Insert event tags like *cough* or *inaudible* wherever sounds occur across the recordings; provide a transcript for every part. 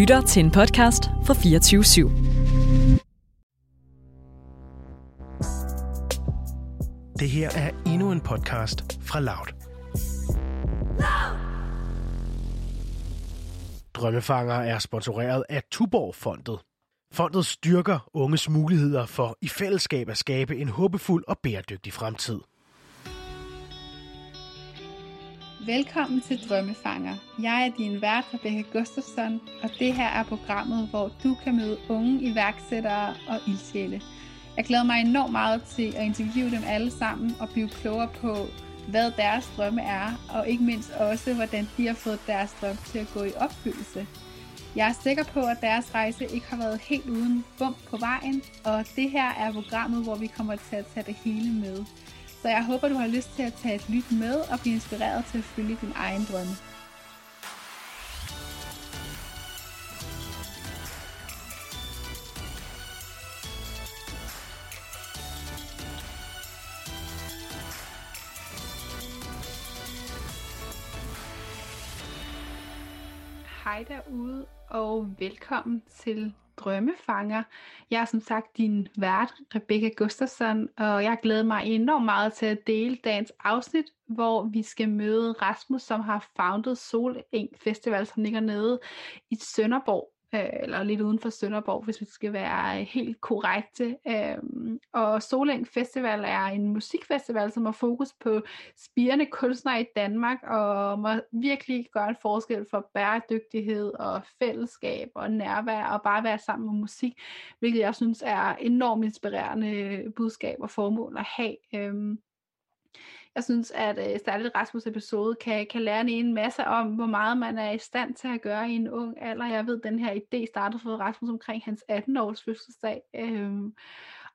lytter til en podcast fra 24 /7. Det her er endnu en podcast fra Loud. Drømmefanger er sponsoreret af Tuborg-fondet. Fondet styrker unges muligheder for i fællesskab at skabe en håbefuld og bæredygtig fremtid. Velkommen til Drømmefanger. Jeg er din vært, Rebecca Gustafsson, og det her er programmet, hvor du kan møde unge iværksættere og ildsjæle. Jeg glæder mig enormt meget til at interviewe dem alle sammen og blive klogere på, hvad deres drømme er, og ikke mindst også, hvordan de har fået deres drøm til at gå i opfyldelse. Jeg er sikker på, at deres rejse ikke har været helt uden bump på vejen, og det her er programmet, hvor vi kommer til at tage det hele med. Så jeg håber, du har lyst til at tage et lyt med og blive inspireret til at følge din egen drømme. Hej derude, og velkommen til Drømmefanger. Jeg er som sagt din vært, Rebecca Gustafsson, og jeg glæder mig enormt meget til at dele dagens afsnit, hvor vi skal møde Rasmus, som har founded Soleng Festival, som ligger nede i Sønderborg øh, eller lidt uden for Sønderborg, hvis vi skal være helt korrekte. Øhm, og Soleng Festival er en musikfestival, som har fokus på spirende kunstnere i Danmark, og må virkelig gøre en forskel for bæredygtighed og fællesskab og nærvær, og bare være sammen med musik, hvilket jeg synes er enormt inspirerende budskab og formål at have. Øhm, jeg synes, at øh, særligt Rasmus episode kan, kan lære en masse om, hvor meget man er i stand til at gøre i en ung alder. Jeg ved, den her idé startede for Rasmus omkring hans 18-års fødselsdag. Øh,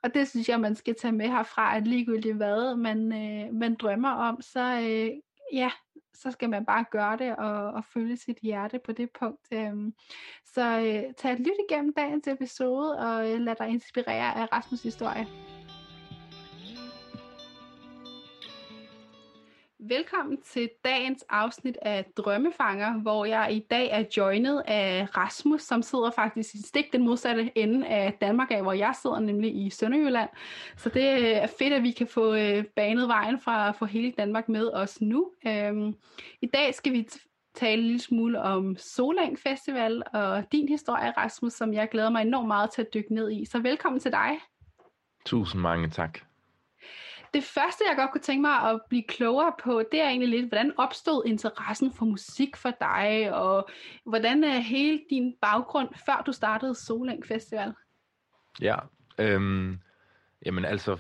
og det synes jeg, man skal tage med herfra, at ligegyldigt hvad man, øh, man drømmer om, så, øh, ja, så skal man bare gøre det og, og følge sit hjerte på det punkt. Øhm, så øh, tag et lyt igennem dagens episode og øh, lad dig inspirere af Rasmus' historie. Velkommen til dagens afsnit af Drømmefanger, hvor jeg i dag er joinet af Rasmus, som sidder faktisk i stik den modsatte ende af Danmark af, hvor jeg sidder nemlig i Sønderjylland. Så det øh, er fedt, at vi kan få øh, banet vejen fra få hele Danmark med os nu. Øhm, I dag skal vi tale en lille smule om Solang Festival og din historie, Rasmus, som jeg glæder mig enormt meget til at dykke ned i. Så velkommen til dig. Tusind mange tak det første, jeg godt kunne tænke mig at blive klogere på, det er egentlig lidt, hvordan opstod interessen for musik for dig, og hvordan er hele din baggrund, før du startede Solang Festival? Ja, øhm, jamen altså,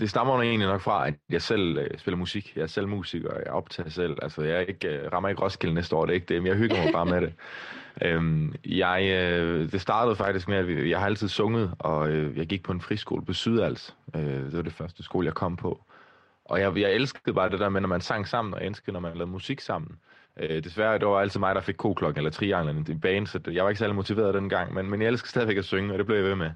det stammer egentlig nok fra, at jeg selv øh, spiller musik. Jeg er selv musiker, jeg optager selv. Altså, jeg ikke, øh, rammer ikke Roskilde næste år, det er ikke det, men jeg hygger mig bare med det. *laughs* Øhm, jeg, øh, det startede faktisk med, at jeg har altid sunget, og øh, jeg gik på en friskole på Sydals. Øh, det var det første skole, jeg kom på. Og jeg, jeg elskede bare det der med, når man sang sammen, og jeg elskede, når man lavede musik sammen. Øh, desværre, det var altid mig, der fik koklokken eller trianglen i banen, så jeg var ikke særlig motiveret dengang, men, men jeg elsker stadigvæk at synge, og det blev jeg ved med.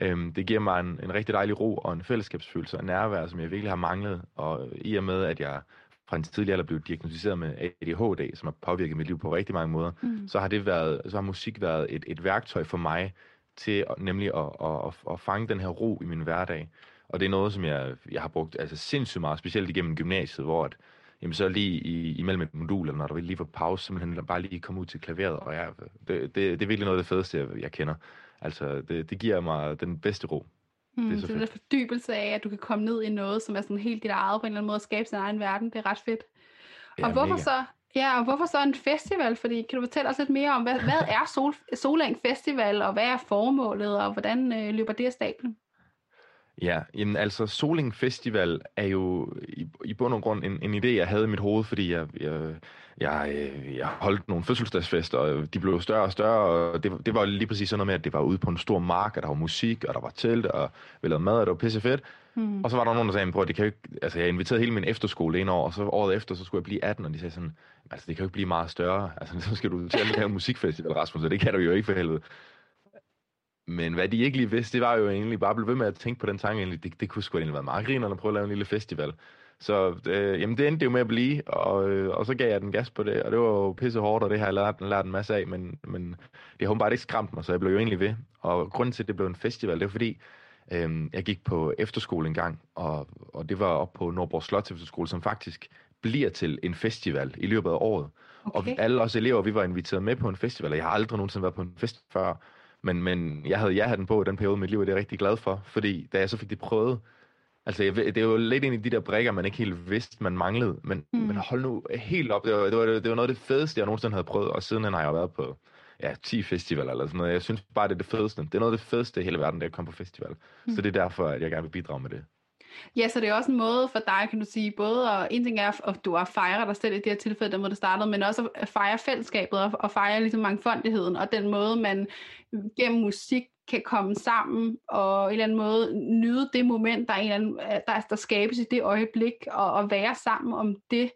Øhm, det giver mig en, en rigtig dejlig ro og en fællesskabsfølelse og nærvær, som jeg virkelig har manglet. Og i og med, at jeg fra en tidlig alder blev diagnostiseret med ADHD, som har påvirket mit liv på rigtig mange måder, mm. så har det været, så har musik været et, et værktøj for mig til nemlig at, at, at, at fange den her ro i min hverdag. Og det er noget, som jeg, jeg har brugt altså sindssygt meget, specielt igennem gymnasiet, hvor at, jamen så lige i, imellem et modul, eller når der vil lige var pause, simpelthen bare lige komme ud til klaveret. Og jeg, det, det, det er virkelig noget af det fedeste, jeg, jeg kender. Altså, det, det giver mig den bedste ro. Mm, det er så det er en fordybelse af, at du kan komme ned i noget, som er sådan helt dit eget på en eller anden måde, og skabe sin egen verden. Det er ret fedt. Ja, og hvorfor mega. så Ja, og hvorfor så en festival? Fordi kan du fortælle os lidt mere om, hvad, hvad er Sol, Solang Festival, og hvad er formålet, og hvordan øh, løber det af stablen? Ja, jamen, altså Soling Festival er jo i, i bund og grund en, en idé, jeg havde i mit hoved, fordi jeg, jeg, jeg, øh, jeg holdt nogle fødselsdagsfester, og de blev større og større, og det, det var lige præcis sådan noget med, at det var ude på en stor mark, og der var musik, og der var telt, og vi lavede mad, og det var pisse fedt. Mm. Og så var der nogen, der sagde, at det kan jo ikke, altså jeg inviterede hele min efterskole ind over, og så året efter, så skulle jeg blive 18, og de sagde sådan, altså det kan jo ikke blive meget større, altså *laughs* så skal du til at lave musikfestival, Rasmus, og det kan du jo ikke for helvede. Men hvad de ikke lige vidste, det var jo egentlig bare at blive ved med at tænke på den tanke, egentlig, det, det kunne sgu egentlig være meget grinerende at prøve at lave en lille festival. Så øh, jamen, det endte jo med at blive, og, øh, og så gav jeg den gas på det, og det var jo pisse hårdt, og det har jeg lært, lært en masse af, men, men det har bare ikke skræmt mig, så jeg blev jo egentlig ved. Og grunden til, at det blev en festival, det var fordi, øh, jeg gik på efterskole en gang, og, og det var op på Nordborg Slots Efterskole, som faktisk bliver til en festival i løbet af året. Okay. Og alle os elever, vi var inviteret med på en festival, og jeg har aldrig nogensinde været på en fest før, men, men jeg havde jeg havde den på i den periode i mit liv, og det er jeg rigtig glad for, fordi da jeg så fik det prøvet, altså jeg, det er jo lidt en af de der brækker, man ikke helt vidste, man manglede, men, mm. men hold nu helt op, det var, det, var, det var noget af det fedeste, jeg nogensinde havde prøvet, og siden har jeg været på ja, 10 festivaler eller sådan noget. Jeg synes bare, det er det fedeste. Det er noget af det fedeste i hele verden, det at komme på festival. Mm. Så det er derfor, at jeg gerne vil bidrage med det. Ja, så det er også en måde for dig, kan du sige, både at, en ting er, at du har fejret dig selv i det her tilfælde, der måde det startede, men også at fejre fællesskabet og, og fejre ligesom mangfoldigheden, og den måde, man gennem musik kan komme sammen og en eller anden måde nyde det moment, der, er en eller anden, der, der skabes i det øjeblik, og, og være sammen om det.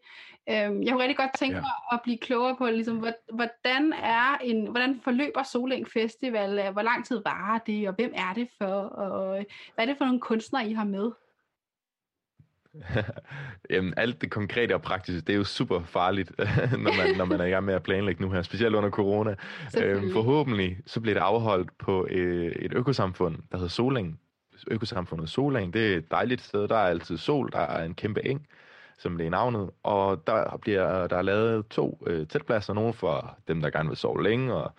Øhm, jeg kunne rigtig godt tænke ja. mig at blive klogere på, ligesom, hvordan, er en, hvordan forløber Soling Festival? Hvor lang tid varer det, og hvem er det for? Og hvad er det for nogle kunstnere, I har med? Jamen, alt det konkrete og praktiske, det er jo super farligt, *laughs* når man, når man er i gang med at planlægge nu her, specielt under corona. Øhm, forhåbentlig så bliver det afholdt på øh, et økosamfund, der hedder Soling. Økosamfundet Soling, det er et dejligt sted, der er altid sol, der er en kæmpe eng, som det er navnet, og der bliver der er lavet to øh, tætpladser, nogle for dem, der gerne vil sove længe, og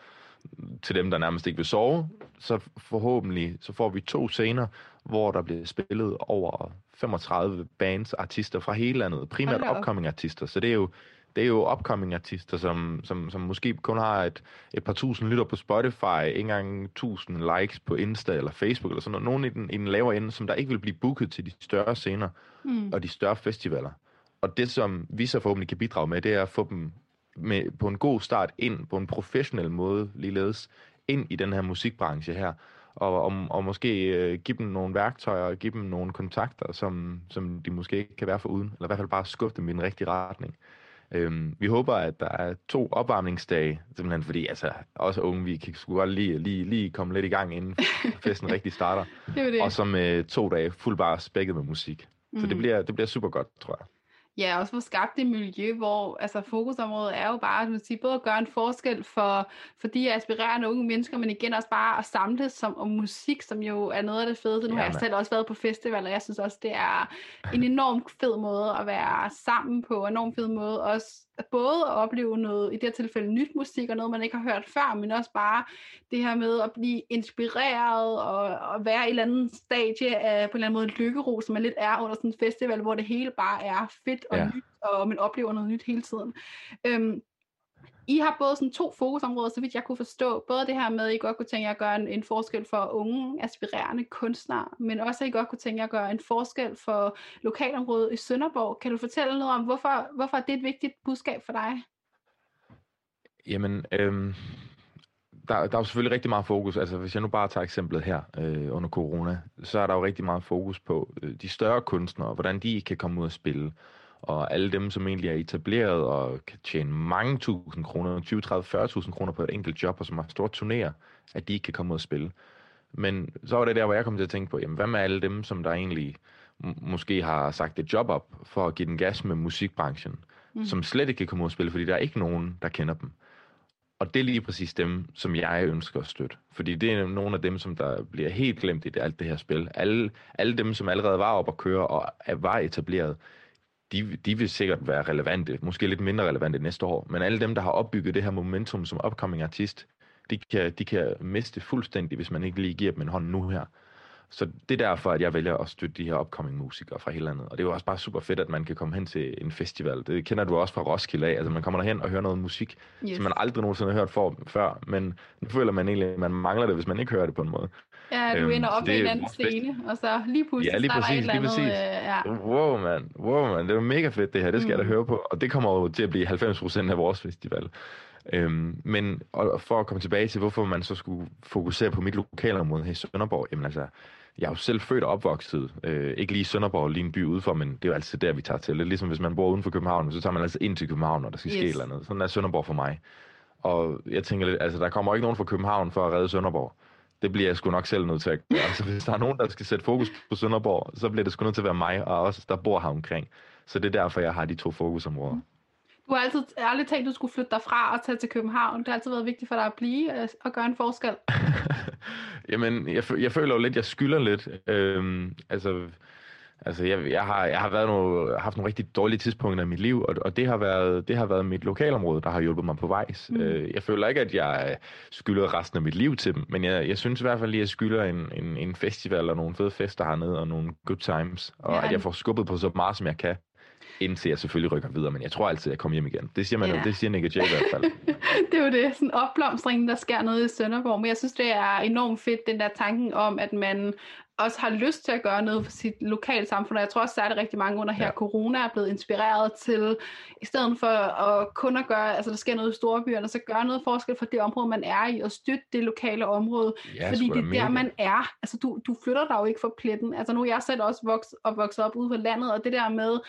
til dem, der nærmest ikke vil sove, så forhåbentlig så får vi to scener, hvor der bliver spillet over 35 bands, artister fra hele landet, primært upcoming artister. Så det er jo det er jo upcoming artister, som, som, som måske kun har et, et par tusind lytter på Spotify, ikke engang tusind likes på Insta eller Facebook eller sådan noget. Nogen i den, i den lavere ende, som der ikke vil blive booket til de større scener mm. og de større festivaler. Og det, som vi så forhåbentlig kan bidrage med, det er at få dem med, på en god start ind, på en professionel måde ligeledes, ind i den her musikbranche her og, og, og måske øh, give dem nogle værktøjer og give dem nogle kontakter, som, som de måske ikke kan være for uden, eller i hvert fald bare skubbe dem i den rigtige retning. Øhm, vi håber, at der er to opvarmningsdage, simpelthen fordi altså, også unge, vi kan sgu godt lige, lige, lige komme lidt i gang, inden *laughs* festen rigtig starter. det det. Og så med to dage fuldt bare spækket med musik. Mm. Så det mm. bliver, det bliver super godt, tror jeg. Ja, også få skabt et miljø, hvor altså, fokusområdet er jo bare at sige, både at gøre en forskel for, for de aspirerende unge mennesker, men igen også bare at samles som, om musik, som jo er noget af det fedeste. Nu ja, har jeg selv også været på festival, og jeg synes også, det er en enormt fed måde at være sammen på, en enormt fed måde også både at opleve noget, i det her tilfælde nyt musik, og noget, man ikke har hørt før, men også bare det her med at blive inspireret og, og være i et eller andet stadie af på en eller anden måde lykkero, som man lidt er under sådan en festival, hvor det hele bare er fedt og ja. nyt, og man oplever noget nyt hele tiden. Øhm, i har både sådan to fokusområder, så vidt jeg kunne forstå. Både det her med, at I godt kunne tænke jer at gøre en, en forskel for unge, aspirerende kunstnere, men også at I godt kunne tænke jer at gøre en forskel for lokalområdet i Sønderborg. Kan du fortælle noget om, hvorfor, hvorfor det er et vigtigt budskab for dig? Jamen, øhm, der, der er jo selvfølgelig rigtig meget fokus. Altså, hvis jeg nu bare tager eksemplet her øh, under corona, så er der jo rigtig meget fokus på øh, de større kunstnere, hvordan de kan komme ud og spille og alle dem, som egentlig er etableret og kan tjene mange tusind kroner, 20, 30, 40.000 kroner på et enkelt job, og som har store turnéer, at de ikke kan komme ud og spille. Men så var det der, hvor jeg kom til at tænke på, jamen hvad med alle dem, som der egentlig måske har sagt et job op for at give den gas med musikbranchen, mm. som slet ikke kan komme ud og spille, fordi der er ikke nogen, der kender dem. Og det er lige præcis dem, som jeg ønsker at støtte. Fordi det er nogle af dem, som der bliver helt glemt i det, alt det her spil. Alle, alle dem, som allerede var op at køre og var etableret, de, de vil sikkert være relevante, måske lidt mindre relevante næste år, men alle dem, der har opbygget det her momentum som upcoming artist, de kan, de kan miste fuldstændig, hvis man ikke lige giver dem en hånd nu her. Så det er derfor, at jeg vælger at støtte de her upcoming musikere fra hele landet. Og det er jo også bare super fedt, at man kan komme hen til en festival. Det kender du også fra Roskilde af. Altså man kommer derhen og hører noget musik, yes. som man aldrig nogensinde har hørt for, før. Men nu føler man egentlig, at man mangler det, hvis man ikke hører det på en måde. Ja, du ender op i en anden scene, og så lige pludselig ja, lige præcis, et eller andet. Lige præcis. Øh, ja. Wow, man. Wow, man. Det er mega fedt, det her. Det skal mm. jeg da mm. høre på. Og det kommer jo til at blive 90% af vores festival. Øhm, men og for at komme tilbage til, hvorfor man så skulle fokusere på mit lokalområde her i Sønderborg, jamen altså, jeg er jo selv født og opvokset, øh, ikke lige i Sønderborg, lige en by udenfor, men det er jo altid der, vi tager til. Det er ligesom hvis man bor uden for København, så tager man altså ind til København, når der skal yes. ske eller andet. Sådan er Sønderborg for mig. Og jeg tænker lidt, altså der kommer ikke nogen fra København for at redde Sønderborg. Det bliver jeg sgu nok selv nødt til at gøre. Altså, hvis der er nogen, der skal sætte fokus på Sønderborg, så bliver det sgu nødt til at være mig, og også der bor her omkring. Så det er derfor, jeg har de to fokusområder. Du har altid ærligt tænkt, at du skulle flytte dig fra og tage til København. Det har altid været vigtigt for dig at blive øh, og gøre en forskel. *laughs* Jamen, jeg, jeg føler jo lidt, jeg skylder lidt. Øhm, altså, Altså, jeg, jeg, har, jeg har været nogle, haft nogle rigtig dårlige tidspunkter i mit liv, og, og det, har været, det har været mit lokalområde, der har hjulpet mig på vejs. Mm. Øh, jeg føler ikke, at jeg skylder resten af mit liv til dem, men jeg, jeg synes i hvert fald lige, at jeg skylder en, en, en festival og nogle fede fester hernede, og nogle good times, og ja. at jeg får skubbet på så meget, som jeg kan indtil jeg selvfølgelig rykker videre, men jeg tror altid, at jeg kommer hjem igen. Det siger man ja. jo, det siger Nick Jay i hvert fald. *laughs* det er jo det, sådan opblomstringen, der sker noget i Sønderborg, men jeg synes, det er enormt fedt, den der tanken om, at man også har lyst til at gøre noget for sit lokale samfund, og jeg tror også, at rigtig mange under her ja. corona er blevet inspireret til, i stedet for at kun at gøre, altså der sker noget i storebyerne, så gøre noget forskel for det område, man er i, og støtte det lokale område, ja, fordi det er der, man er. Altså du, du flytter dig jo ikke for pletten. Altså nu er jeg selv også vokset, og vokset op ude på landet, og det der med,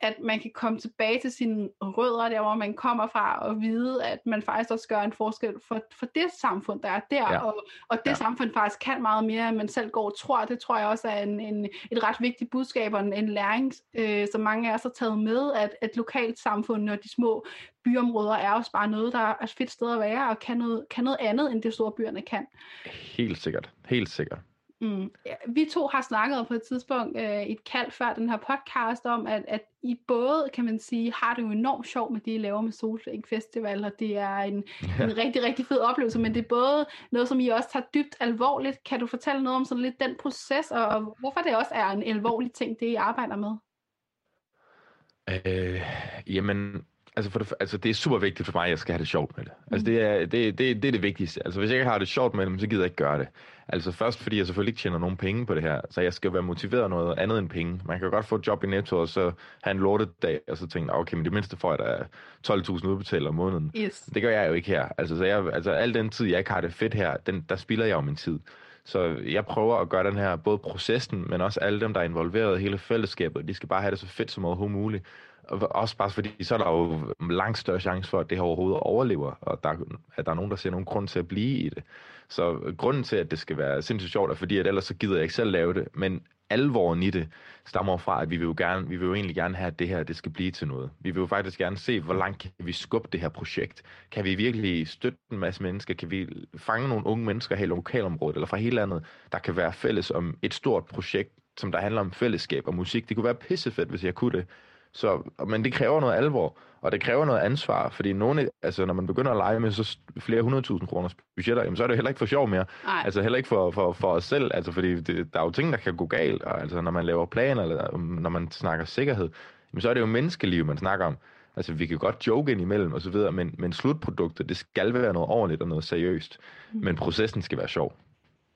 at man kan komme tilbage til sine rødder, der hvor man kommer fra, og vide, at man faktisk også gør en forskel for, for det samfund, der er der, ja. og, og det ja. samfund faktisk kan meget mere, end man selv går og tror. Det tror jeg også er en, en, et ret vigtigt budskab, og en, en læring, øh, som mange af os har taget med, at et lokalt samfund og de små byområder er også bare noget, der er et fedt sted at være, og kan noget, kan noget andet, end det store byerne kan. Helt sikkert, helt sikkert. Mm. Vi to har snakket på et tidspunkt øh, et kald før den her podcast om, at, at I både, kan man sige, har det jo enormt sjovt med det, I laver med Solflæk Festival, og det er en, ja. en rigtig, rigtig fed oplevelse, men det er både noget, som I også tager dybt alvorligt. Kan du fortælle noget om sådan lidt den proces, og, og hvorfor det også er en alvorlig ting, det I arbejder med? Øh, jamen, Altså, for det, altså, det er super vigtigt for mig, at jeg skal have det sjovt med det. Altså, det er det, det, det, er det vigtigste. Altså, hvis jeg ikke har det sjovt med det, så gider jeg ikke gøre det. Altså, først fordi jeg selvfølgelig ikke tjener nogen penge på det her, så jeg skal være motiveret af noget andet end penge. Man kan godt få et job i Netto, og så have en lortedag, og så tænke, okay, men det mindste får jeg da 12.000 udbetalt om måneden. Yes. Det gør jeg jo ikke her. Altså, så jeg, altså, al den tid, jeg ikke har det fedt her, den, der spilder jeg jo min tid. Så jeg prøver at gøre den her, både processen, men også alle dem, der er involveret i hele fællesskabet, de skal bare have det så fedt som overhovedet muligt. Også bare fordi, så er der jo langt større chance for, at det her overhovedet overlever, og der, at der er nogen, der ser nogen grund til at blive i det. Så grunden til, at det skal være sindssygt sjovt, er fordi, at ellers så gider jeg ikke selv lave det, men alvoren i det stammer fra, at vi vil jo gerne, vi vil jo egentlig gerne have, at det her det skal blive til noget. Vi vil jo faktisk gerne se, hvor langt kan vi skubbe det her projekt. Kan vi virkelig støtte en masse mennesker? Kan vi fange nogle unge mennesker her i lokalområdet, eller fra hele landet, der kan være fælles om et stort projekt, som der handler om fællesskab og musik. Det kunne være pissefedt, hvis jeg kunne det. Så, men det kræver noget alvor, og det kræver noget ansvar, fordi nogle, altså, når man begynder at lege med så flere hundredtusind kroners budgetter, jamen, så er det heller ikke for sjov mere. Ej. Altså heller ikke for, for, for os selv, altså, fordi det, der er jo ting, der kan gå galt, og, altså, når man laver planer, eller når man snakker sikkerhed, jamen, så er det jo menneskeliv, man snakker om. Altså, vi kan godt joke ind imellem og så videre, men, men slutproduktet, det skal være noget ordentligt og noget seriøst. Mm. Men processen skal være sjov.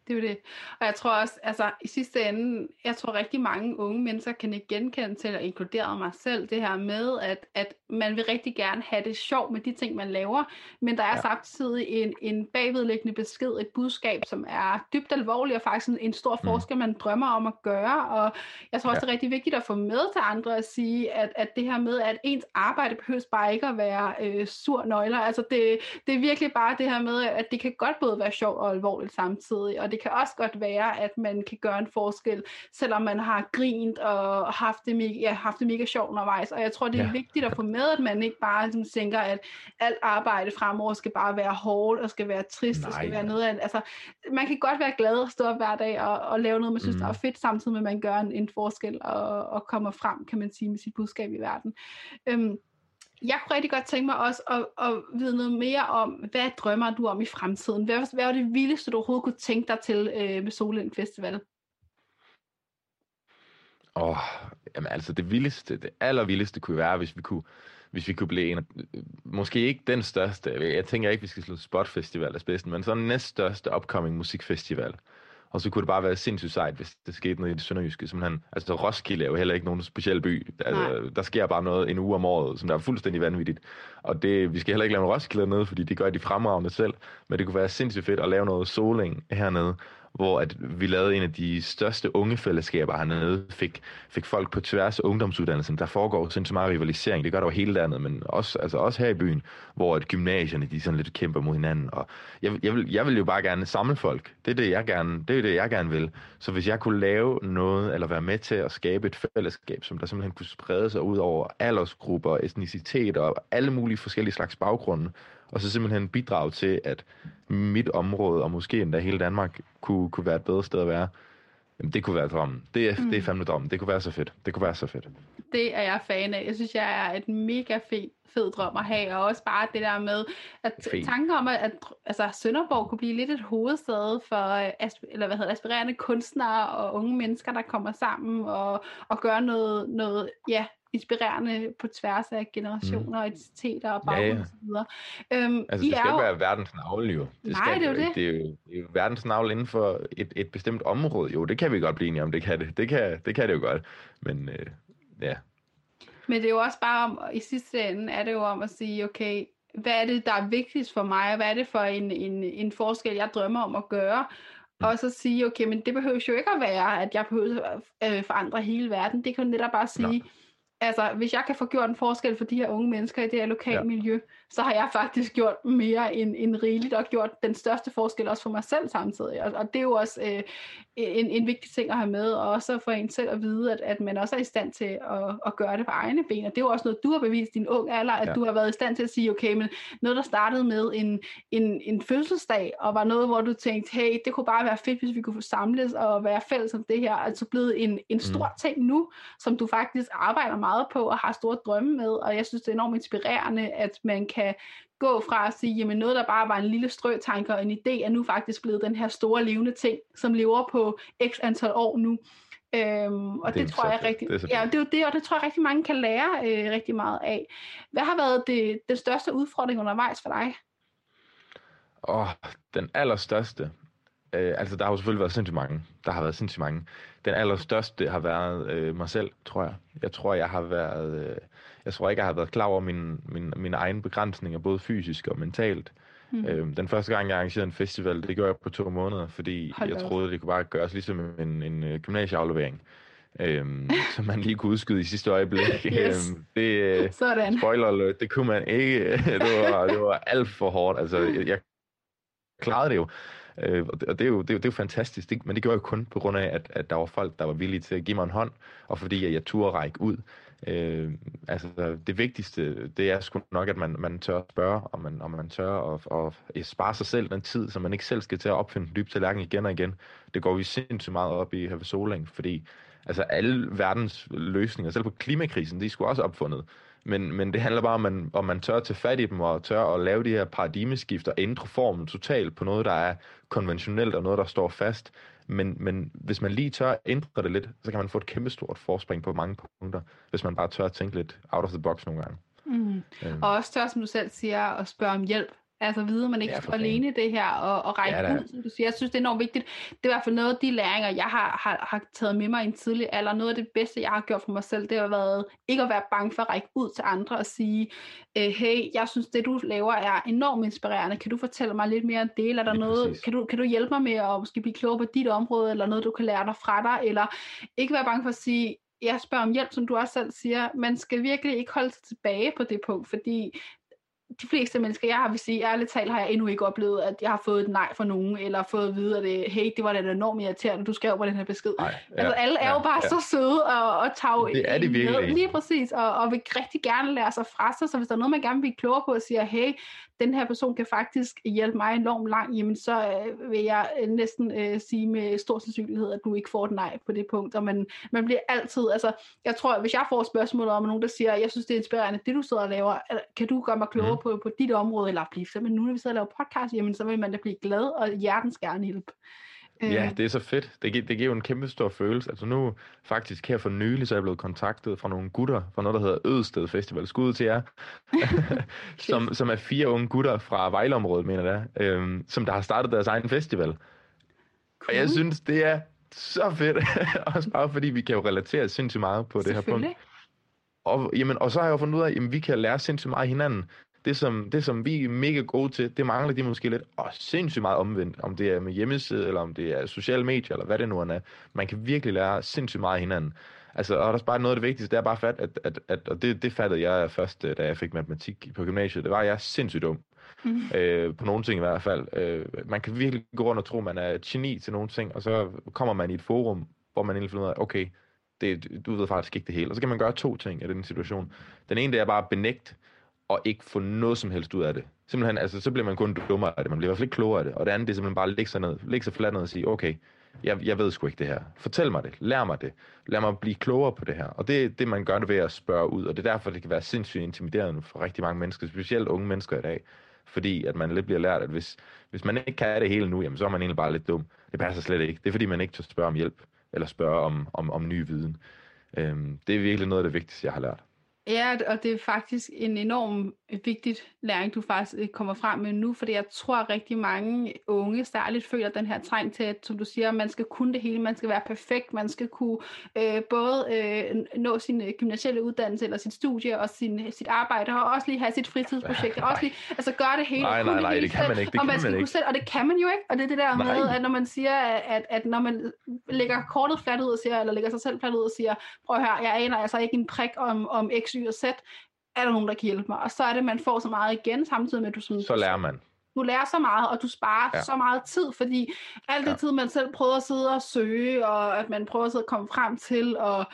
Det er jo det. Og jeg tror også, altså i sidste ende, jeg tror rigtig mange unge mennesker kan ikke genkende til, at inkludere mig selv, det her med, at, at man vil rigtig gerne have det sjovt med de ting, man laver, men der er ja. samtidig en, en bagvedliggende besked, et budskab, som er dybt alvorligt, og faktisk en, en stor mm. forskel, mm. man drømmer om at gøre, og jeg tror også, ja. det er rigtig vigtigt at få med til andre at sige, at, at det her med, at ens arbejde behøves bare ikke at være øh, sur nøgler, altså det, det er virkelig bare det her med, at det kan godt både være sjovt og alvorligt samtidig, og det det kan også godt være, at man kan gøre en forskel, selvom man har grint og haft det mega, ja, haft det mega sjovt undervejs. Og jeg tror, det er ja. vigtigt at få med, at man ikke bare ligesom, tænker, at alt arbejde fremover skal bare være hårdt og skal være trist Nej, og skal være noget af Altså, man kan godt være glad og stå op hver dag og, og lave noget, man synes, mm. er fedt, samtidig med, at man gør en, en forskel og, og kommer frem, kan man sige, med sit budskab i verden. Øhm, jeg kunne rigtig godt tænke mig også at, at vide noget mere om, hvad drømmer du om i fremtiden? Hvad, hvad var det vildeste, du overhovedet kunne tænke dig til øh, med Solind Festival? Åh, oh, jamen altså det vildeste, det allervildeste kunne være, hvis vi kunne, hvis vi kunne blive en af, måske ikke den største, jeg tænker ikke, vi skal slå Spot Festival af spidsen, men sådan næst næststørste upcoming musikfestival. Og så kunne det bare være sindssygt sejt, hvis det skete noget i det sønderjyske. Simpelthen. Altså Roskilde er jo heller ikke nogen speciel by. Altså, der sker bare noget en uge om året, som der er fuldstændig vanvittigt. Og det, vi skal heller ikke lave en Roskilde nede, fordi de gør de fremragende selv. Men det kunne være sindssygt fedt at lave noget soling hernede, hvor at vi lavede en af de største ungefællesskaber hernede, fik, fik folk på tværs af ungdomsuddannelsen. Der foregår sindssygt meget rivalisering, det gør der jo hele landet, men også, altså også her i byen, hvor at gymnasierne de sådan lidt kæmper mod hinanden. Og jeg, jeg, vil, jeg vil jo bare gerne samle folk. Det er det, jeg gerne, det er det, jeg gerne vil. Så hvis jeg kunne lave noget, eller være med til at skabe et fællesskab, som der simpelthen kunne sprede sig ud over aldersgrupper, etnicitet og alle mulige forskellige slags baggrunde, og så simpelthen bidrage til, at mit område, og måske endda hele Danmark, kunne, kunne være et bedre sted at være. Jamen, det kunne være drømmen. Det er, mm. det er mm. fandme drømmen. Det kunne være så fedt. Det kunne være så fedt. Det er jeg fan af. Jeg synes, jeg er et mega fed, fed drøm at have, og også bare det der med, at Fint. tanken om, at altså, Sønderborg kunne blive lidt et hovedsted for eller hvad hedder, aspirerende kunstnere og unge mennesker, der kommer sammen og, og gør noget, noget ja, inspirerende på tværs af generationer, mm. identiteter og baggrund ja, ja. og så videre. Øhm, altså, I det skal jo... være verdens navle jo. Det Nej, skal det er jo det. Det er jo, det er jo verdens navle inden for et, et bestemt område. Jo, det kan vi godt blive enige om, det kan det. Det kan det, kan det jo godt. Men øh, ja. Men det er jo også bare om, i sidste ende er det jo om at sige, okay, hvad er det, der er vigtigst for mig, og hvad er det for en, en, en forskel, jeg drømmer om at gøre, mm. og så sige, okay, men det behøver jo ikke at være, at jeg behøver at øh, forandre hele verden. Det kan jo netop bare sige, Nå altså, hvis jeg kan få gjort en forskel for de her unge mennesker i det her lokale ja. miljø, så har jeg faktisk gjort mere end, end rigeligt, og gjort den største forskel også for mig selv samtidig. Og, og det er jo også øh, en, en vigtig ting at have med, og også for en selv at vide, at, at man også er i stand til at, at gøre det på egne ben. Og det er jo også noget, du har bevist din ung alder, at ja. du har været i stand til at sige, okay, men noget, der startede med en, en, en fødselsdag, og var noget, hvor du tænkte, hey, det kunne bare være fedt, hvis vi kunne få samles og være fælles om det her, altså blevet en, en stor mm. ting nu, som du faktisk arbejder meget på og har store drømme med, og jeg synes, det er enormt inspirerende, at man kan gå fra at sige, jamen noget, der bare var en lille strøtanke og en idé, er nu faktisk blevet den her store levende ting, som lever på x antal år nu. Øhm, og det, det tror jeg rigtig, det ja, det er jo det, og det tror jeg rigtig mange kan lære øh, rigtig meget af. Hvad har været det, den største udfordring undervejs for dig? Åh, oh, den allerstørste. Øh, altså, der har jo selvfølgelig været sindssygt mange. Der har været sindssygt mange. Den allerstørste har været øh, mig selv, tror jeg. Jeg tror, jeg har været... Øh, jeg tror ikke, jeg har været klar over mine, mine, mine egne begrænsninger, både fysisk og mentalt. Mm. Øhm, den første gang, jeg arrangerede en festival, det gjorde jeg på to måneder, fordi Hold jeg troede, det kunne bare gøres ligesom en, en øh, gymnasieaflevering. Øhm, *laughs* som man lige kunne udskyde i sidste øjeblik. *laughs* yes. øhm, det, øh, Sådan. Spoiler alert, det kunne man ikke. *laughs* det, var, det var alt for hårdt. Altså, jeg, jeg klarede det jo. Øh, og det, og det, er jo, det, er jo, det er jo fantastisk, det, men det gjorde jeg kun på grund af, at, at der var folk, der var villige til at give mig en hånd, og fordi at jeg turde række ud. Øh, altså, det vigtigste, det er sgu nok, at man, man tør at spørge, og man, og man tør at, at spare sig selv den tid, så man ikke selv skal til at opfinde en dyb tallerken igen og igen. Det går vi sindssygt meget op i Have Soling, fordi altså alle verdens løsninger, selv på klimakrisen, de er sgu også opfundet. Men, men det handler bare om, man, om man tør at tage fat i dem, og tør at lave de her paradigmeskifter, ændre formen totalt på noget, der er konventionelt, og noget, der står fast. Men, men hvis man lige tør at ændre det lidt, så kan man få et kæmpestort forspring på mange punkter, hvis man bare tør at tænke lidt out of the box nogle gange. Mm. Øhm. Og også tør, som du selv siger, at spørge om hjælp. Altså vide, man ikke står alene det her, og, og række ja, ud, som du siger. Jeg synes, det er enormt vigtigt. Det er i hvert fald noget af de læringer, jeg har, har, har taget med mig i en tidlig alder. Noget af det bedste, jeg har gjort for mig selv, det har været ikke at være bange for at række ud til andre og sige, øh, hey, jeg synes, det du laver er enormt inspirerende. Kan du fortælle mig lidt mere om det? Eller er der noget, kan du, kan du hjælpe mig med at måske blive klogere på dit område, eller noget, du kan lære dig fra dig? Eller ikke være bange for at sige, jeg spørger om hjælp, som du også selv siger. Man skal virkelig ikke holde sig tilbage på det punkt, fordi de fleste mennesker, jeg har vil sige, ærligt talt, har jeg endnu ikke oplevet, at jeg har fået et nej fra nogen, eller fået at vide, at det, hey, det var da enormt irriterende, du skrev på den her besked. Ej, ja, altså, alle er ja, jo bare ja. så søde og, og tager det er de virkelig. lige præcis, og, og vil rigtig gerne lære sig fra sig, så hvis der er noget, man gerne vil blive klogere på, og siger, hey, den her person kan faktisk hjælpe mig enormt langt, jamen så øh, vil jeg øh, næsten øh, sige med stor sandsynlighed, at du ikke får et nej på det punkt. Og man, man bliver altid, altså jeg tror, hvis jeg får spørgsmål om nogen, der siger, jeg synes det er inspirerende, det du sidder og laver, kan du gøre mig klogere mm. på, på dit område, eller blive simpelthen nu, når vi sidder og laver podcast, jamen så vil man da blive glad og hjertens gerne hjælpe. Ja, øh. det er så fedt. Det, gi- det giver jo en kæmpe stor følelse. Altså nu, faktisk her for nylig, så er jeg blevet kontaktet fra nogle gutter fra noget, der hedder Ødsted Festival. Skud til jer. *laughs* som, som er fire unge gutter fra Vejleområdet, mener jeg, øhm, som der har startet deres egen festival. Cool. Og jeg synes, det er så fedt. *laughs* Også bare fordi, vi kan jo relatere sindssygt meget på det her punkt. Og, jamen, og så har jeg jo fundet ud af, at jamen, vi kan lære sindssygt meget af hinanden. Det som, det, som vi er mega gode til, det mangler de måske lidt, og sindssygt meget omvendt, om det er med hjemmeside, eller om det er sociale medier, eller hvad det nu er. Man kan virkelig lære sindssygt meget af hinanden. Altså, og der er bare noget af det vigtigste, det er bare fat, at, at, at og det, det fattede jeg først, da jeg fik matematik på gymnasiet, det var, at jeg er sindssygt dum. Mm. Øh, på nogle ting i hvert fald. Øh, man kan virkelig gå rundt og tro, at man er geni til nogle ting, og så kommer man i et forum, hvor man egentlig finder ud af, okay, det, du ved faktisk ikke det hele. Og så kan man gøre to ting i den situation. Den ene, det er bare at benægte, og ikke få noget som helst ud af det. Simpelthen, altså, så bliver man kun dummere af det. Man bliver i hvert fald ikke klogere af det. Og det andet, det er simpelthen bare at lægge sig, ned, lægge sig fladt ned og sige, okay, jeg, jeg ved sgu ikke det her. Fortæl mig det. Lær mig det. Lad mig blive klogere på det her. Og det er det, man gør det ved at spørge ud. Og det er derfor, det kan være sindssygt intimiderende for rigtig mange mennesker, specielt unge mennesker i dag. Fordi at man lidt bliver lært, at hvis, hvis man ikke kan det hele nu, jamen, så er man egentlig bare lidt dum. Det passer slet ikke. Det er fordi, man ikke tør spørge om hjælp, eller spørge om, om, om ny viden. Øhm, det er virkelig noget af det vigtigste, jeg har lært. Ja, og det er faktisk en enorm vigtigt læring, du faktisk øh, kommer frem med nu, fordi jeg tror at rigtig mange unge særligt føler den her træng til, at som du siger, man skal kunne det hele, man skal være perfekt, man skal kunne øh, både øh, nå sin øh, gymnasielle uddannelse eller sit studie og sin, sit arbejde, og også lige have sit fritidsprojekt, og også lige altså gøre det hele. Nej, nej, nej, det, det kan man ikke. Det og man, skal man ikke. Selv, og det kan man jo ikke, og det er det der nej. med, at når man siger, at, at når man lægger kortet fladt ud og siger, eller lægger sig selv fladt ud og siger, prøv at høre, jeg aner altså ikke en prik om, om X, Y og Z, er der nogen, der kan hjælpe mig? Og så er det, man får så meget igen, samtidig med, at du sådan, Så lærer man. Du lærer så meget, og du sparer ja. så meget tid, fordi alt det ja. tid, man selv prøver at sidde og søge, og at man prøver at sidde og komme frem til, og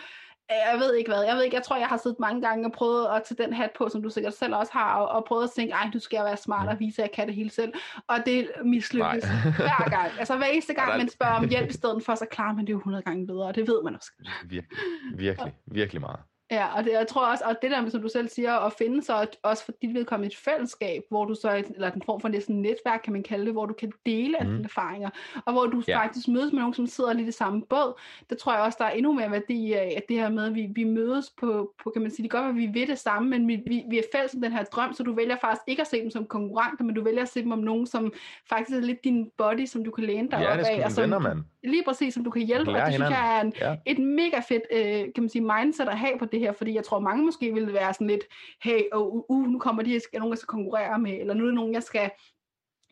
jeg ved ikke hvad, jeg ved ikke, jeg tror, jeg har siddet mange gange og prøvet at tage den hat på, som du sikkert selv også har, og, og prøvet at tænke, ej, du skal være smart og vise, at jeg kan det hele selv. Og det mislykkes *laughs* hver gang. Altså hver eneste gang, man spørger om *laughs* hjælp i stedet for, så klarer man det jo 100 gange bedre, og det ved man også. Virkelig, virkelig, virkelig meget. Ja, og det, jeg tror også, og det der, som du selv siger, at finde så også for dit vedkommende et fællesskab, hvor du så, eller en form for næsten netværk, kan man kalde det, hvor du kan dele mm. dine erfaringer, og hvor du ja. faktisk mødes med nogen, som sidder lidt i samme båd. Det tror jeg også, der er endnu mere værdi af, at det her med, at vi, vi mødes på, på, kan man sige, det kan godt være, at vi ved det samme, men vi, vi, vi er fælles om den her drøm, så du vælger faktisk ikke at se dem som konkurrenter, men du vælger at se dem om nogen, som faktisk er lidt din body, som du kan læne dig ja, op af. og som, venner, man. Lige præcis, som du kan hjælpe, og det synes jeg er en, ja. et mega fedt, øh, kan man sige, mindset at have på det her, fordi jeg tror, mange måske ville være sådan lidt, hey, oh, uh, uh, nu kommer de, er nogen, jeg skal konkurrere med, eller nu er det nogen, jeg skal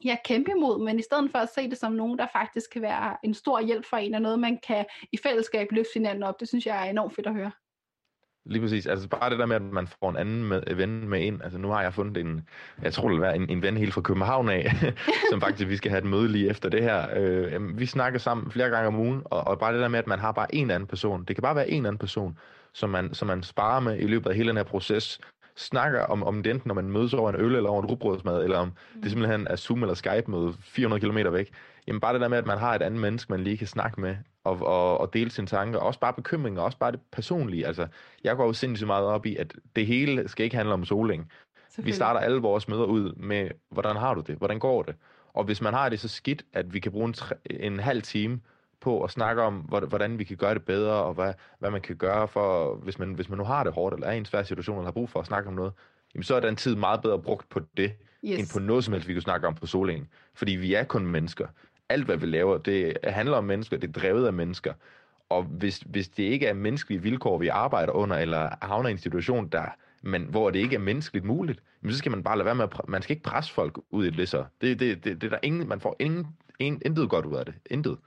ja, kæmpe imod, men i stedet for at se det som nogen, der faktisk kan være en stor hjælp for en, og noget, man kan i fællesskab løfte hinanden op, det synes jeg er enormt fedt at høre. Lige præcis. Altså bare det der med, at man får en anden med, øh, ven med ind. Altså nu har jeg fundet en, jeg tror det vil være en, en ven helt fra København af, *laughs* som faktisk vi skal have et møde lige efter det her. Øh, vi snakker sammen flere gange om ugen, og, og bare det der med, at man har bare en anden person. Det kan bare være en anden person, som man, som man sparer med i løbet af hele den her proces, snakker om, om det enten, når man mødes over en øl eller over en rugbrødsmad, eller om mm. det simpelthen er Zoom eller Skype med 400 km væk. Jamen bare det der med, at man har et andet menneske, man lige kan snakke med, og, og, og dele sine tanker, også bare bekymringer, også bare det personlige. Altså, jeg går jo sindssygt meget op i, at det hele skal ikke handle om soling. Vi starter alle vores møder ud med, hvordan har du det? Hvordan går det? Og hvis man har det så skidt, at vi kan bruge en, en halv time på at snakke om, hvordan vi kan gøre det bedre, og hvad, hvad man kan gøre for, hvis man, hvis man nu har det hårdt, eller er i en svær situation, eller har brug for at snakke om noget, jamen så er den tid meget bedre brugt på det, yes. end på noget som helst, vi kan snakke om på solingen. Fordi vi er kun mennesker. Alt, hvad vi laver, det handler om mennesker, det er drevet af mennesker. Og hvis, hvis det ikke er menneskelige vilkår, vi arbejder under, eller havner i en situation, der, men hvor det ikke er menneskeligt muligt, så skal man bare lade være med at, man skal ikke presse folk ud i det så. Det, det, det, det der ingen, man får ingen, ingen, intet godt ud af det. Intet.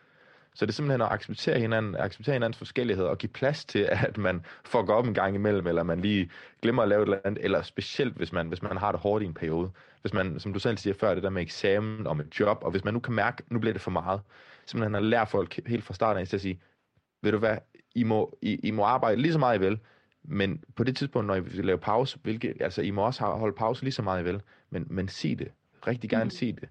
Så det er simpelthen at acceptere hinanden, acceptere hinandens forskellighed og give plads til, at man får gå op en gang imellem, eller man lige glemmer at lave et eller andet, eller specielt hvis man, hvis man har det hårdt i en periode. Hvis man, som du selv siger før, det der med eksamen og med job, og hvis man nu kan mærke, nu bliver det for meget, simpelthen at lære folk helt fra starten af til at sige, ved du hvad, I må, I, I må arbejde lige så meget I vil, men på det tidspunkt, når I vil lave pause, hvilket, altså I må også holde pause lige så meget I vil, men, men sig det. Rigtig gerne mm. sig det.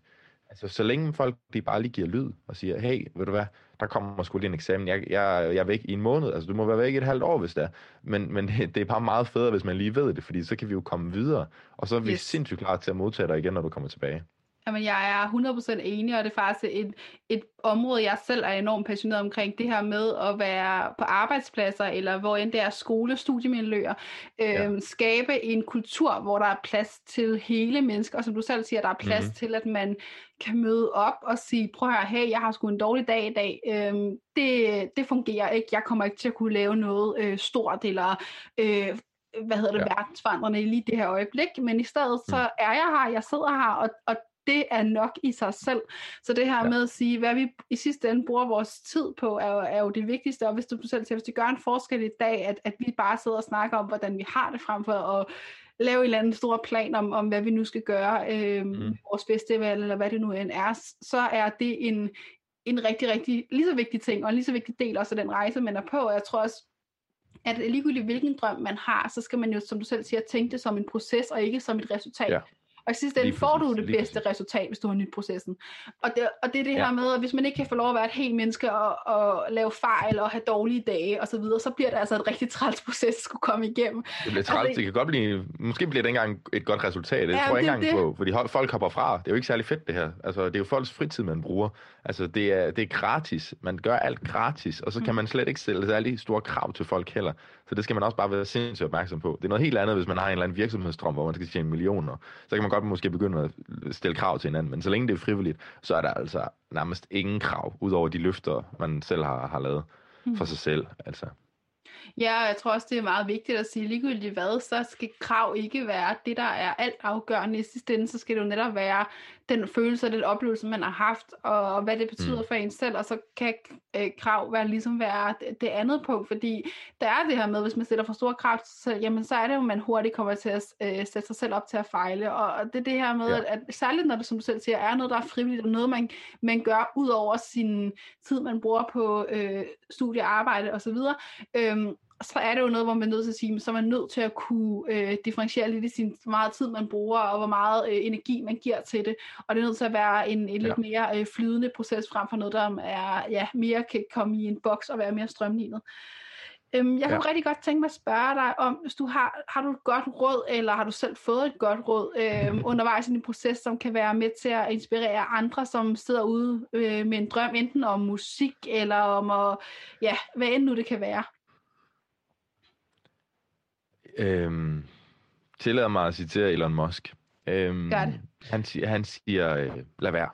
Altså, så længe folk de bare lige giver lyd og siger, hey, ved du hvad, der kommer måske lige en eksamen. Jeg, jeg, jeg er væk i en måned. Altså, du må være væk i et halvt år, hvis det er. Men, men det, *laughs* det er bare meget federe, hvis man lige ved det, fordi så kan vi jo komme videre. Og så er vi yes. sindssygt klar til at modtage dig igen, når du kommer tilbage. Jamen, jeg er 100% enig, og det er faktisk et, et område, jeg selv er enormt passioneret omkring. Det her med at være på arbejdspladser, eller hvor end det er skole, studiemiljøer. Øh, ja. Skabe en kultur, hvor der er plads til hele mennesker, og som du selv siger, der er plads mm-hmm. til, at man kan møde op og sige, prøv at høre, hey, jeg har sgu en dårlig dag i dag. Øh, det, det fungerer ikke. Jeg kommer ikke til at kunne lave noget øh, stort, eller... Øh, hvad hedder det, ja. verdensforandrende i lige det her øjeblik, men i stedet så mm. er jeg her, jeg sidder her, og, og det er nok i sig selv. Så det her ja. med at sige, hvad vi i sidste ende bruger vores tid på, er jo, er jo det vigtigste, og hvis du selv siger, hvis det gør en forskel i dag, at, at vi bare sidder og snakker om, hvordan vi har det frem for at lave en eller anden stor plan om, om hvad vi nu skal gøre, øh, mm. vores festival, eller hvad det nu end er, så er det en, en rigtig, rigtig lige så vigtig ting, og en lige så vigtig del også af den rejse, man er på. Og jeg tror også, at ligegyldigt hvilken drøm man har, så skal man jo, som du selv siger, tænke det som en proces, og ikke som et resultat. Ja. Og i sidste ende får du det bedste præcis. resultat, hvis du har nyt processen. Og det, og det er det ja. her med, at hvis man ikke kan få lov at være et helt menneske og, og lave fejl og have dårlige dage osv., så, videre, så bliver det altså et rigtig træls proces at skulle komme igennem. Det bliver træls, altså, det kan godt blive, måske bliver det ikke engang et godt resultat, det ja, tror jeg ikke engang på, fordi folk hopper fra. Det er jo ikke særlig fedt det her. Altså, det er jo folks fritid, man bruger. Altså, det er, det er gratis. Man gør alt gratis, og så kan mm. man slet ikke stille særlig store krav til folk heller. Så det skal man også bare være sindssygt opmærksom på. Det er noget helt andet, hvis man har en eller anden virksomhedsdrøm, hvor man skal tjene millioner. Så kan man godt måske begynde at stille krav til hinanden. Men så længe det er frivilligt, så er der altså nærmest ingen krav, udover de løfter, man selv har, har lavet mm. for sig selv. Altså. Ja, jeg tror også, det er meget vigtigt at sige, ligegyldigt hvad, så skal krav ikke være det, der er alt afgørende. I sidste ende, så skal det jo netop være den følelse og den oplevelse, man har haft, og hvad det betyder mm. for en selv, og så kan øh, krav være ligesom være det, det andet punkt, fordi der er det her med, hvis man stiller for store krav til sig selv, jamen så er det jo, man hurtigt kommer til at øh, sætte sig selv op til at fejle, og, og det er det her med, ja. at, at særligt når det, som du selv siger, er noget, der er frivilligt, og noget, man, man gør ud over sin tid, man bruger på øh, studiearbejde osv., øh, så er det jo noget, hvor man er nødt til at sige, så er man nødt til at kunne øh, differentiere lidt i sin, hvor meget tid man bruger, og hvor meget øh, energi man giver til det. Og det er nødt til at være en, en ja. lidt mere øh, flydende proces, frem for noget, der er, ja, mere kan komme i en boks og være mere strømlignet. Øhm, jeg kunne ja. rigtig godt tænke mig at spørge dig om, hvis du har, har du et godt råd, eller har du selv fået et godt råd øhm, *laughs* undervejs i din proces, som kan være med til at inspirere andre, som sidder ude øh, med en drøm, enten om musik, eller om at, ja, hvad end nu det kan være? Øhm, tillader mig at citere Elon Musk. Øhm, Gør det. Han, han siger, øh, lad være.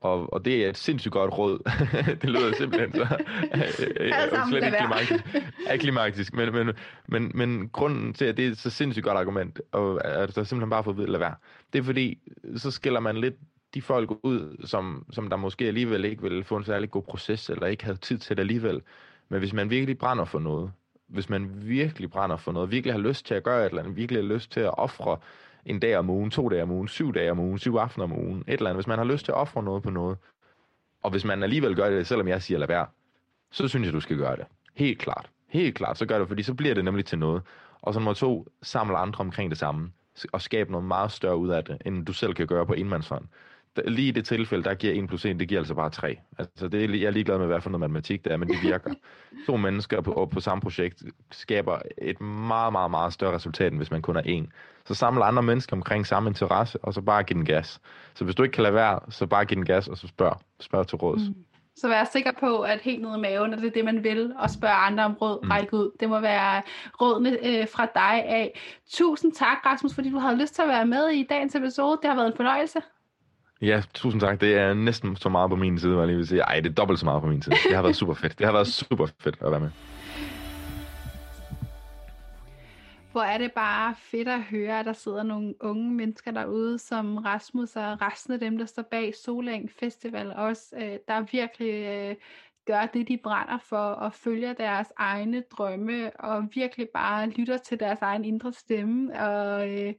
Og, og det er et sindssygt godt råd. *laughs* det lyder simpelthen så *laughs* øh, øh, slet ikke klimaktisk, er klimaktisk. Men, men, men, men grunden til, at det er et så sindssygt godt argument, og at der simpelthen bare får at vide, lad være, det er fordi, så skiller man lidt de folk ud, som, som der måske alligevel ikke ville få en særlig god proces, eller ikke havde tid til det alligevel. Men hvis man virkelig brænder for noget, hvis man virkelig brænder for noget, virkelig har lyst til at gøre et eller andet, virkelig har lyst til at ofre en dag om ugen, to dage om ugen, syv dage om ugen, syv aftener om ugen, et eller andet, hvis man har lyst til at ofre noget på noget, og hvis man alligevel gør det, selvom jeg siger lad være, så synes jeg, du skal gøre det. Helt klart. Helt klart, så gør det, fordi så bliver det nemlig til noget. Og så nummer to, samle andre omkring det samme, og skabe noget meget større ud af det, end du selv kan gøre på enmandshånd lige i det tilfælde, der giver 1 plus 1, det giver altså bare 3. Altså, det er, jeg er ligeglad med, hvad for noget matematik det er, men det virker. to mennesker på, på samme projekt skaber et meget, meget, meget større resultat, end hvis man kun er en. Så samle andre mennesker omkring samme interesse, og så bare give den gas. Så hvis du ikke kan lade være, så bare give den gas, og så spørg. Spørg til råds. Mm. Så vær sikker på, at helt nede i maven, at det er det, man vil, og spørge andre om råd, mm. række ud. Det må være rådene øh, fra dig af. Tusind tak, Rasmus, fordi du havde lyst til at være med i dagens episode. Det har været en fornøjelse. Ja, tusind tak. Det er næsten så meget på min side, hvor jeg lige vil sige. Ej, det er dobbelt så meget på min side. Det har været super fedt. Det har været super fedt at være med. Hvor er det bare fedt at høre, at der sidder nogle unge mennesker derude, som Rasmus og resten af dem, der står bag Solæng Festival også, øh, der virkelig øh, gør det, de brænder for, og følger deres egne drømme, og virkelig bare lytter til deres egen indre stemme, og øh,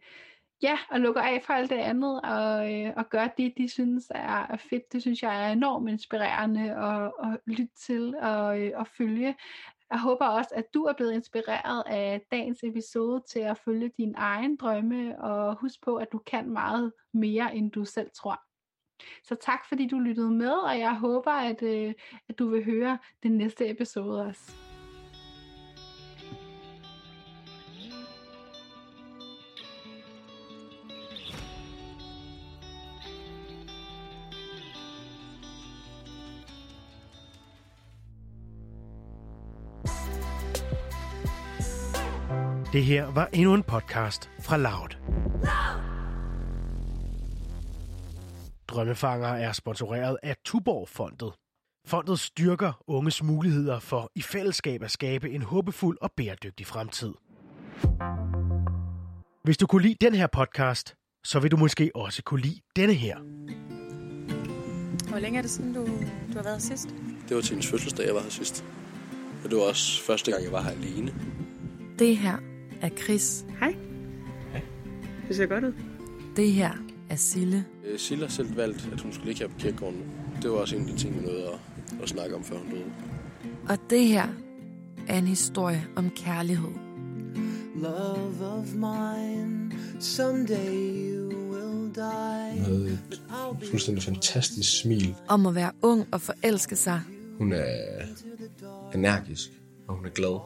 ja, og lukker af for alt det andet, og, øh, og gør det, de synes er, er fedt. Det synes jeg er enormt inspirerende at, at lytte til og, øh, og følge. Jeg håber også, at du er blevet inspireret af dagens episode til at følge din egen drømme, og husk på, at du kan meget mere, end du selv tror. Så tak fordi du lyttede med, og jeg håber, at, øh, at du vil høre den næste episode også. Det her var endnu en podcast fra Loud. Drømmefanger er sponsoreret af Tuborg-fondet. Fondet styrker unges muligheder for i fællesskab at skabe en håbefuld og bæredygtig fremtid. Hvis du kunne lide den her podcast, så vil du måske også kunne lide denne her. Hvor længe er det siden, du, du har været sidst? Det var til hendes fødselsdag, jeg var her sidst. Og det var også første gang, jeg var her alene. Det her er Chris. Hej. Det ser godt ud. Det her er Sille. Øh, Silla selv valgt, at hun skulle ligge her på kirkegården. Det var også en af de ting, vi nåede at, at snakke om, før hun døde. Og det her er en historie om kærlighed. Love of mine, someday you will die. Hun havde et fuldstændig fantastisk smil. Om at være ung og forelske sig. Hun er energisk, og hun er glad.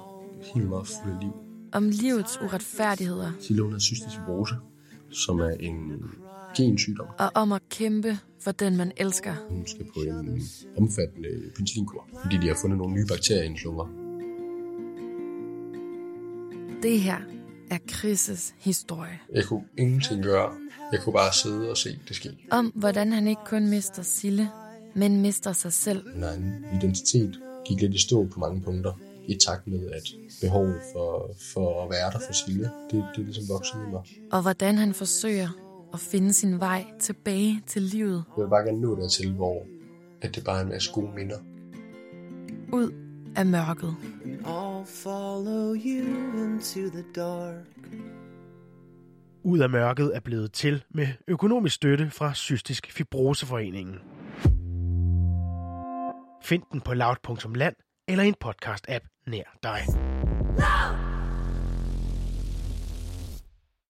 Helt meget fuld af liv. Om livets uretfærdigheder. Har cystisk fibrose, som er en gensygdom. Og om at kæmpe for den, man elsker. Hun skal på en omfattende penicillinkur, fordi de har fundet nogle nye bakterier i hendes lunger. Det her er Chris' historie. Jeg kunne ingenting gøre. Jeg kunne bare sidde og se det ske. Om hvordan han ikke kun mister Sille, men mister sig selv. Egen identitet gik lidt i stå på mange punkter, i takt med, at behovet for, for at være der for Sille, det, det er ligesom vokset i mig. Og hvordan han forsøger at finde sin vej tilbage til livet. Jeg vil bare gerne nå dertil, hvor at det bare er en masse gode minder. Ud af mørket. I'll follow you into the dark. Ud af mørket er blevet til med økonomisk støtte fra Cystisk Fibroseforeningen. Find den på loud.land eller en podcast-app nær dig. No!